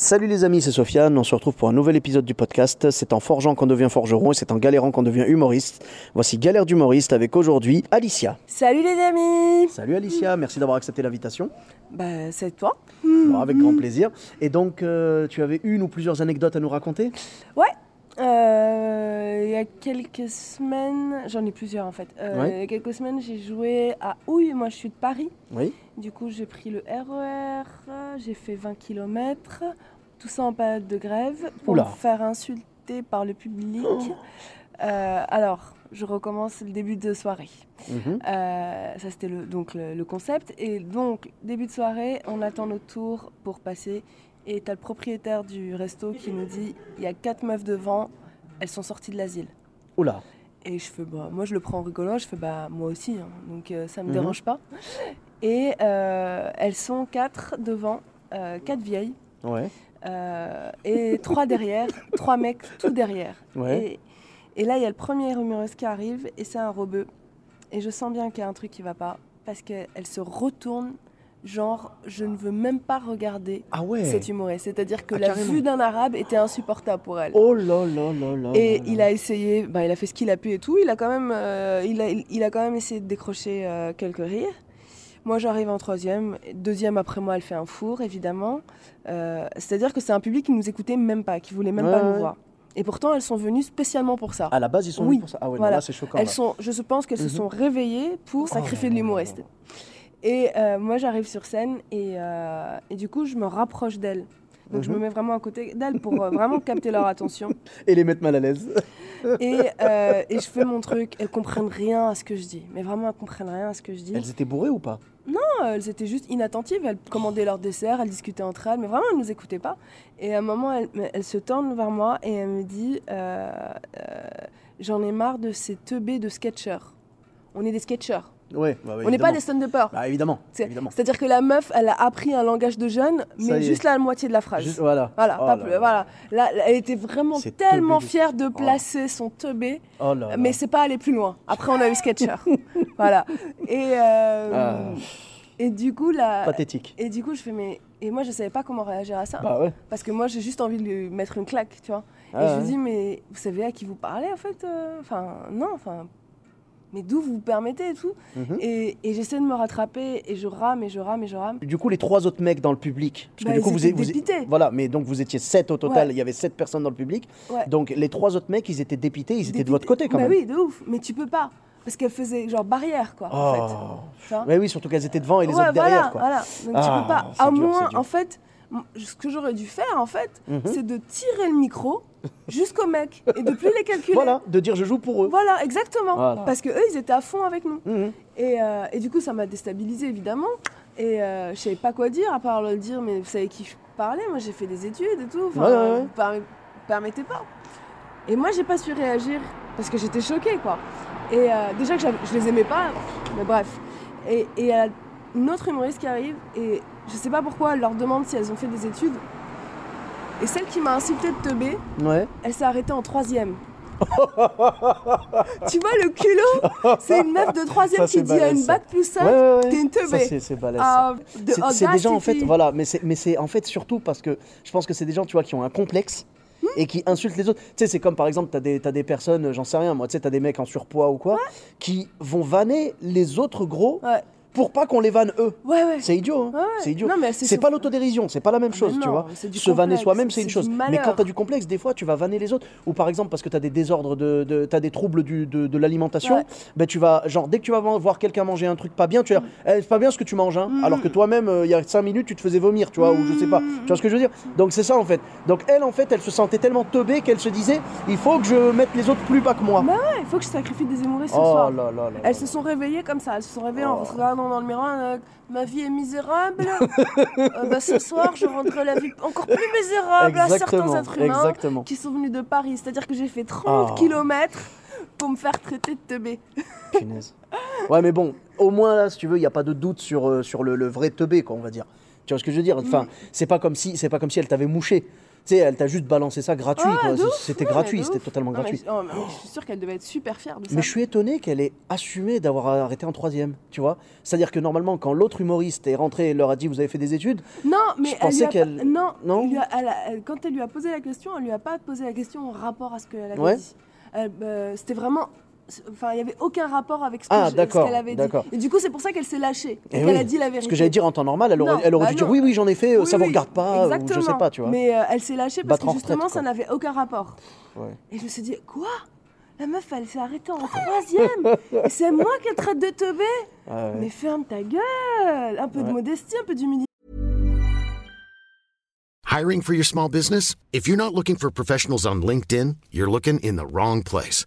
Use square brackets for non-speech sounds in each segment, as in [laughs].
Salut les amis, c'est Sofiane. On se retrouve pour un nouvel épisode du podcast. C'est en forgeant qu'on devient forgeron et c'est en galérant qu'on devient humoriste. Voici Galère d'humoriste avec aujourd'hui Alicia. Salut les amis Salut Alicia, merci d'avoir accepté l'invitation. Bah c'est toi Bon, avec grand plaisir. Et donc, euh, tu avais une ou plusieurs anecdotes à nous raconter? Ouais Euh, Il y a quelques semaines, j'en ai plusieurs en fait. Euh, Ouais. Il y a quelques semaines, j'ai joué à Houille, moi je suis de Paris. Oui. Du coup, j'ai pris le RER, j'ai fait 20 km, tout ça en période de grève, pour Oula. me faire insulter par le public. Euh, alors, je recommence le début de soirée. Mhm. Euh, ça, c'était le, donc le, le concept. Et donc, début de soirée, on attend notre tour pour passer. Et t'as le propriétaire du resto qui nous dit il y a quatre meufs devant, elles sont sorties de l'asile. Oula. Et je fais, bah, moi je le prends en rigolant, je fais, bah moi aussi, hein. donc euh, ça me Mhm. dérange pas. Et euh, elles sont quatre devant, euh, quatre vieilles, Ouais. euh, et trois derrière, [laughs] trois mecs tout derrière. Ouais. Et, et là, il y a le premier humoriste qui arrive, et c'est un rebeu. Et je sens bien qu'il y a un truc qui va pas, parce qu'elle se retourne, genre, je ne veux même pas regarder Ah ouais. cet humoriste. C'est-à-dire que Ah, la carrément. vue d'un arabe était insupportable pour elle. Oh là là là là. Et là il là. a essayé, bah, il a fait ce qu'il a pu et tout. Il a quand même, euh, il a, il, il a quand même essayé de décrocher euh, quelques rires. Moi, j'arrive en troisième. Deuxième après moi, elle fait un four, évidemment. Euh, C'est-à-dire que c'est un public qui nous écoutait même pas, qui voulait même Ouais, pas nous ouais. voir. Et pourtant, elles sont venues spécialement pour ça. À la base, ils sont Oui. venus pour ça. Ah ouais, Voilà. là c'est choquant. Elles là. sont, je pense qu'elles Mhm. se sont réveillées pour sacrifier Oh de l'humoriste. Et euh, moi, j'arrive sur scène et, euh, et du coup, je me rapproche d'elles. Donc, je Mhm. me mets vraiment à côté d'elles pour euh, vraiment capter leur attention. [laughs] Et les mettre mal à l'aise. [laughs] Et, et je fais mon truc. Elles comprennent rien à ce que je dis. Mais vraiment, elles comprennent rien à ce que je dis. Elles étaient bourrées ou pas? Non, elles étaient juste inattentives. Elles commandaient leur dessert, elles discutaient entre elles. Mais vraiment, elles ne nous écoutaient pas. Et à un moment, elle, elle se tourne vers moi et elle me euh, J'en ai marre de ces teubés de sketchers. On est des sketchers. Ouais. bah ouais, On n'est pas des stand-uppers. Bah évidemment. C'est- évidemment. C'est-à-dire que la meuf, elle a appris un langage de jeune, mais juste la moitié de la phrase. Juste- voilà. Voilà, Oh pas là plus. là. Voilà. Là, elle était vraiment tellement teubé de- fière de placer son teubé. Oh là là. Mais c'est pas aller plus loin. Après, on a eu Sketcher. [laughs] voilà. Et, euh, Ah. et du coup, là. Pathétique. Et du coup, je fais, mais. Et moi, je savais pas comment réagir à ça. Bah ouais. Parce que moi, j'ai juste envie de lui mettre une claque, tu vois. Ah et je lui dis, mais vous savez à qui vous parlez, en fait euh, Enfin, non, enfin. Mais d'où vous vous permettez et tout Mhm. Et, et j'essaie de me rattraper et je rame et je rame et je rame. Du coup, les trois autres mecs dans le public. Parce Bah, que du coup, vous, dépités. Voilà, mais donc vous étiez sept au total. Ouais. Il y avait sept personnes dans le public. Ouais. Donc les trois autres mecs, ils étaient dépités. Ils étaient de votre côté quand bah même. oui, de ouf. Mais tu peux pas. Parce qu'elle faisait genre barrière, quoi, en fait. Oh. Vois Mais oui, surtout qu'elles étaient devant et les Ouais, autres voilà, derrière. Quoi. Voilà. Donc Ah, tu peux pas. À dur, moins, en fait, ce que j'aurais dû faire, en fait, Mhm. c'est de tirer le micro jusqu'au mec et de plus les calculer. Voilà, de dire je joue pour eux. Voilà, exactement. Voilà. Parce que eux, ils étaient à fond avec nous. Mhm. Et, euh, et du coup, ça m'a déstabilisé évidemment. Et euh, je savais pas quoi dire à part le dire, mais vous savez qui je parlais Moi, j'ai fait des études et tout. Enfin, Ouais, ouais, ouais. Vous perm- permettez pas. Et moi, j'ai pas su réagir parce que j'étais choquée, quoi. Et euh, déjà que je les aimais pas, mais bref. Et et il y a une autre humoriste qui arrive et je sais pas pourquoi elle leur demande si elles ont fait des études. Et celle qui m'a insulté de teubé, Ouais. elle s'est arrêtée en troisième. [laughs] tu vois le culot? C'est une meuf de troisième qui dit à une bac plus 5, Ouais, ouais, ouais. t'es une teubée. c'est- balèze. Ah, C'est- des gens en fait, voilà, mais c'est en fait surtout parce que je pense que c'est des gens, tu vois, qui ont un complexe. Hmm Et qui insultent les autres. Tu sais, c'est comme par exemple, t'as des, t'as des personnes, j'en sais rien, moi, tu sais, t'as des mecs en surpoids ou quoi, qui vont vanner les autres gros. Pour pas qu'on les vanne eux. Ouais, ouais. C'est idiot, hein Ouais, c'est idiot. C'est pas l'autodérision, c'est pas la même chose, tu vois. du Se vanner soi-même, c'est une chose. Mais quand t'as du complexe, des fois, tu vas vanner les autres. Ou par exemple, parce que t'as des désordres de, de t'as des troubles du- de, de l'alimentation, ben tu vas, genre, dès que tu vas voir quelqu'un manger un truc pas bien, tu vas dire, Eh, c'est pas bien ce que tu manges, hein. Alors que toi-même, euh, il y a 5 minutes, tu te faisais vomir, tu vois, ou je sais pas. Tu vois ce que je veux dire? Donc c'est ça en fait. Donc elle, en fait, elle se sentait tellement teubée qu'elle se disait, il faut que je mette les autres plus bas que moi. Bah faut que je sacrifie des humoristes ce oh soir. là là là. Elles se sont réveillées comme ça, elles se sont réveillées en Oh. se regardant pardon, dans le miroir, euh, ma vie est misérable. [laughs] Euh, bah, ce soir, je rendrai la vie encore plus misérable à certains êtres humains exactement. qui sont venus de Paris. C'est-à-dire que j'ai fait 30 Ah. km pour me faire traiter de teubé. [laughs] Punaise. Ouais, mais bon, au moins là, si tu veux, il n'y a pas de doute sur, euh, sur le, le vrai teubé, quoi, on va dire. Tu vois ce que je veux dire? Enfin, Mm. c'est pas comme si c'est pas comme si elle t'avait mouché. Tu sais, elle t'a juste balancé ça gratuit, C'était gratuit, c'était totalement mais- gratuit. oh, mais je suis sûre qu'elle devait être super fière de ça. Mais je suis étonné qu'elle ait assumé d'avoir arrêté en troisième, tu vois. C'est-à-dire que normalement, quand l'autre humoriste est rentré et leur a dit vous avez fait des études, Non, mais Je elle pensais qu'elle- pas- Non, Non il lui a- elle a- elle- quand elle lui a posé la question, elle lui a pas posé la question en rapport à ce qu'elle avait Ouais. dit. Euh, C'était vraiment. Enfin, il n'y avait aucun rapport avec ce Ah, qu'elle avait dit. d'accord. Et du coup, c'est pour ça qu'elle s'est lâchée. Et, Eh qu'elle oui, a dit la vérité. ce que j'allais dire en temps normal, elle aurait, Non, elle aurait bah dû dire non. oui, oui, j'en ai fait, euh, Oui, ça vous oui, regarde pas, ou je sais exactement. pas, tu vois. Mais euh, elle s'est lâchée parce Battre que retraite, justement, ça n'avait aucun rapport. Ouais. Et je me suis dit, quoi? La meuf, elle s'est arrêtée en troisième. [laughs] et c'est moi qui traite de teubé. Ah ouais. Mais ferme ta gueule. Un peu de modestie, un peu d'humilité. Hiring for your small business? If you're not looking for professionals on LinkedIn, you're looking in the wrong place.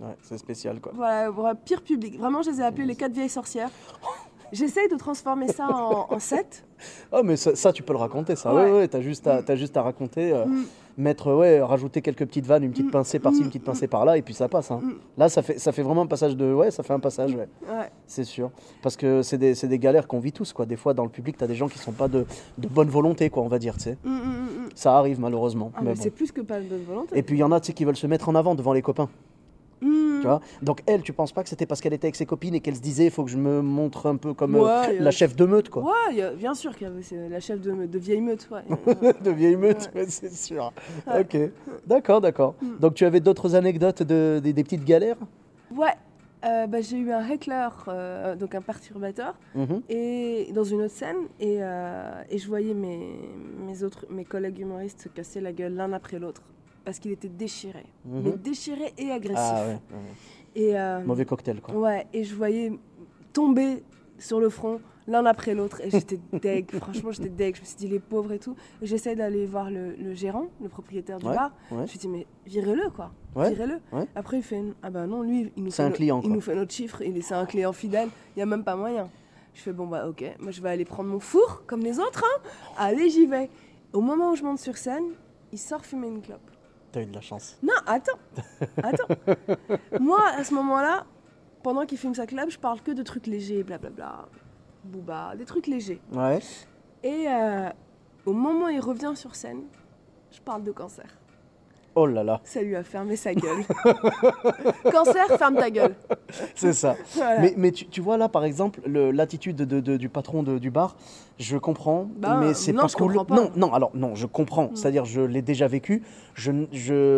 Ouais, c'est spécial, quoi. Voilà, voilà, pire public. Vraiment, je les ai appelés les quatre vieilles sorcières. [laughs] J'essaye de transformer ça en, en sept. Oh, mais ça, ça, tu peux le raconter, ça. Ouais. Ouais, ouais, t'as juste, à- t'as juste à raconter, euh, Mm. mettre, ouais, rajouter quelques petites vannes, une petite pincée par-ci, une petite pincée par-là, et puis ça passe. hein. Mm. Là, ça fait, ça fait vraiment un passage de. Ouais, ça fait un passage, ouais. Ouais. C'est sûr. Parce que c'est des, des galères qu'on vit tous, quoi. Des fois, dans le public, t'as des gens qui sont pas de, de bonne volonté, quoi, on va dire, tu sais. Mm, mm, mm, mm. Ça arrive, malheureusement. Ah, mais mais bon. c'est plus que pas de bonne volonté. Et puis, il y en a, tu sais, qui veulent se mettre en avant devant les copains. Mm. Tu vois Donc, elle, tu penses pas que c'était parce qu'elle était avec ses copines et qu'elle se disait, il faut que je me montre un peu comme Ouais, euh, la chef de meute, quoi. Ouais, a- bien sûr qu'il y avait la chef de, de vieille meute. Ouais. [laughs] de vieille meute, ouais, c'est sûr. Ok, d'accord, d'accord. Mm. Donc tu avais d'autres anecdotes de, des, des petites galères? Ouais. Euh, bah, j'ai eu un heckler, euh, donc un perturbateur, Mhm. et dans une autre scène, et, euh, et je voyais mes, mes autres mes collègues humoristes se casser la gueule l'un après l'autre parce qu'il était déchiré, Mhm. mais déchiré et agressif. Ah ouais, ouais. Et euh, mauvais cocktail quoi. Ouais, et je voyais tomber sur le front l'un après l'autre. Et j'étais [laughs] deg, franchement, j'étais deg. Je me suis dit, les pauvres et tout. J'essaie d'aller voir le, le gérant, le propriétaire du Ouais, bar. ouais. Je me suis dit, mais virez-le, quoi. Ouais, Virez-le. Après, il fait, ah bah non, lui, il nous, fait, un no- client, il nous fait notre chiffre. Il est- C'est un client fidèle. Il n'y a même pas moyen. Je fais, bon, bah ok, moi je vais aller prendre mon four, comme les autres. Hein. Allez, j'y vais. Au moment où je monte sur scène, il sort fumer une clope. T'as eu de la chance. Non, attends. Attends. [laughs] Moi, à ce moment-là, pendant qu'il filme sa club, je parle que de trucs légers, blablabla. Booba, des trucs légers. Ouais. Et euh, au moment où il revient sur scène, je parle de cancer. Oh là là, Ça lui a fermé sa gueule. [laughs] cancer, ferme ta gueule. c'est ça. Voilà. Mais, mais tu, tu vois là par exemple le- l'attitude de, de- du patron de- du bar, je comprends, Bah, mais c'est pas comprends pas. Non, non, alors non, je comprends. C'est-à-dire je l'ai déjà vécu, je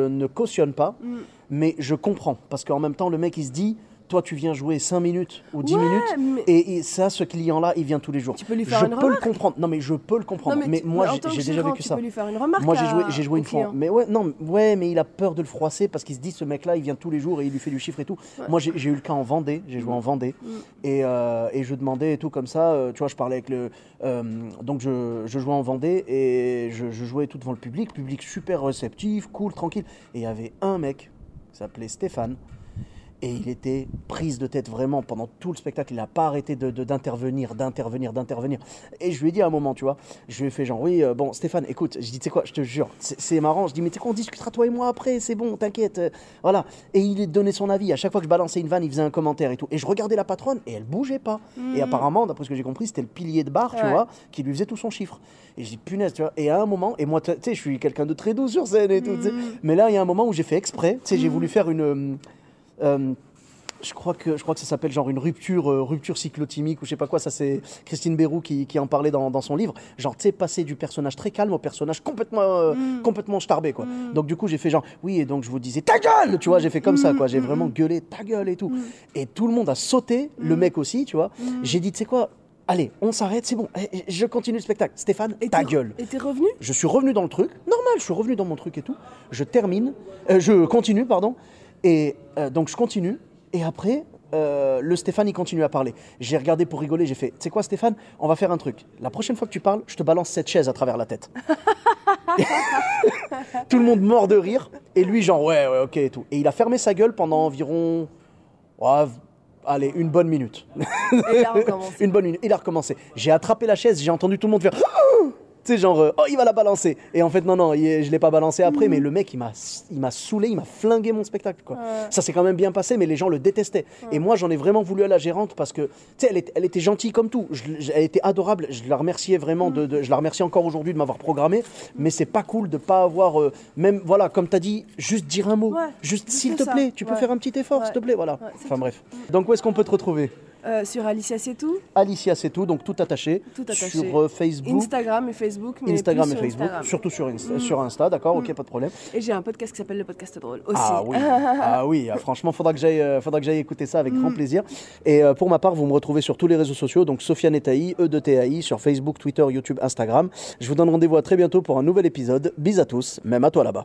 ne cautionne pas, Mm. mais je comprends. Parce qu'en même temps, le mec il se dit, toi tu viens jouer 5 minutes ou 10 Ouais, minutes, mais- et, et ça, ce client-là, il vient tous les jours. Tu peux lui faire je une peux remarque. le comprendre. Non mais je peux le comprendre. Non, mais tu- moi j'ai déjà vécu tu ça. peux lui faire une remarque Moi j'ai joué, j'ai joué une fois. client. Mais ouais, non, ouais, mais il a peur de le froisser parce qu'il se dit ce mec-là, il vient tous les jours et il lui fait du chiffre et tout. Moi j'ai eu le cas en Vendée, j'ai joué en Vendée Mm. et, euh, et je demandais et tout comme ça. euh, tu vois, je parlais avec le. euh, donc je, je jouais en Vendée et je, je jouais tout devant le public, public super réceptif, cool, tranquille. Et il y avait un mec qui s'appelait Stéphane. Et il était prise de tête vraiment pendant tout le spectacle. Il n'a pas arrêté de- de- d'intervenir, d'intervenir, d'intervenir. Et je lui ai dit à un moment, tu vois, je lui ai fait genre, oui, euh, bon, Stéphane, écoute, je dis, tu sais quoi, je te jure, c'est marrant. Je dis, mais tu sais quoi, on discutera toi et moi après, c'est bon, t'inquiète. euh, voilà. Et il donné son avis. À chaque fois que je balançais une vanne, il faisait un commentaire et tout. Et je regardais la patronne et elle bougeait pas. Et apparemment, d'après ce que j'ai compris, c'était le pilier de bar, tu vois, qui lui faisait tout son chiffre. Et je dis, punaise, tu vois. Et à un moment, et moi, tu sais, je suis quelqu'un de très doux sur scène et tout, sais. Mais là, il y a un moment où j'ai fait exprès, tu sais, j'ai voulu faire une. Euh, je crois que je crois que ça s'appelle genre une rupture euh, rupture cyclotimique ou je sais pas quoi. Ça c'est Christine Bérou qui, qui en parlait dans, dans son livre. Genre tu sais passer du personnage très calme au personnage complètement euh, complètement starbé quoi. Donc du coup j'ai fait genre oui et donc je vous disais ta gueule tu vois j'ai fait comme ça quoi. J'ai vraiment gueulé ta gueule et tout. Et tout le monde a sauté le mec aussi tu vois. J'ai dit tu sais quoi allez, on s'arrête, c'est bon, eh, eh, je continue le spectacle. Stéphane, Et ta gueule. Et t'es revenu? Je suis revenu dans le truc, normal, je suis revenu dans mon truc et tout. Je termine, euh, je continue, pardon. Et euh, donc je continue. Et après, euh, le Stéphane, il continue à parler. J'ai regardé pour rigoler, j'ai fait, tu sais quoi Stéphane, on va faire un truc. La prochaine fois que tu parles, je te balance cette chaise à travers la tête. [laughs] tout le monde mort de rire. Et lui, genre, ouais, ouais, ok et tout. Et il a fermé sa gueule pendant environ, allez, une bonne minute. Et là, on commence. [laughs] Une bonne minute. Il a recommencé. J'ai attrapé la chaise, j'ai entendu tout le monde faire. Tu sais, genre, euh, oh, il va la balancer. Et en fait, non, non, il- je l'ai pas balancé après, mais le mec, il m'a, il m'a saoulé, il m'a flingué mon spectacle, quoi. Ça s'est quand même bien passé, mais les gens le détestaient. Et moi, j'en ai vraiment voulu à la gérante parce que, tu sais, elle, elle était gentille comme tout. Je- je- elle était adorable. Je la remerciais vraiment, de, de- je la remercie encore aujourd'hui de m'avoir programmé. Mais c'est pas cool de pas avoir, euh, même, voilà, comme tu as dit, juste dire un mot. Ouais, juste, s'il te ça. plaît, tu peux faire un petit effort, s'il te plaît, voilà. Enfin tout. bref. Donc, où est-ce qu'on peut te retrouver? Euh, sur Alicia C'est tout. Alicia, c'est tout, donc tout attaché. Tout attaché. Sur euh, Facebook. Instagram et Facebook. Mais Instagram et sur Facebook, Instagram. Mm. surtout sur Insta, sur Insta d'accord, ok, pas de problème. Et j'ai un podcast qui s'appelle Le Podcast Drôle aussi. Ah oui, [laughs] ah oui, ah, franchement, faudra que j'aille, euh, faudra que j'aille écouter ça avec Mm. grand plaisir. Et euh, pour ma part, vous me retrouvez sur tous les réseaux sociaux, donc Sofiane Etaï, E de TAI, sur Facebook, Twitter, YouTube, Instagram. Je vous donne rendez-vous à très bientôt pour un nouvel épisode. Bis à tous, même à toi là-bas.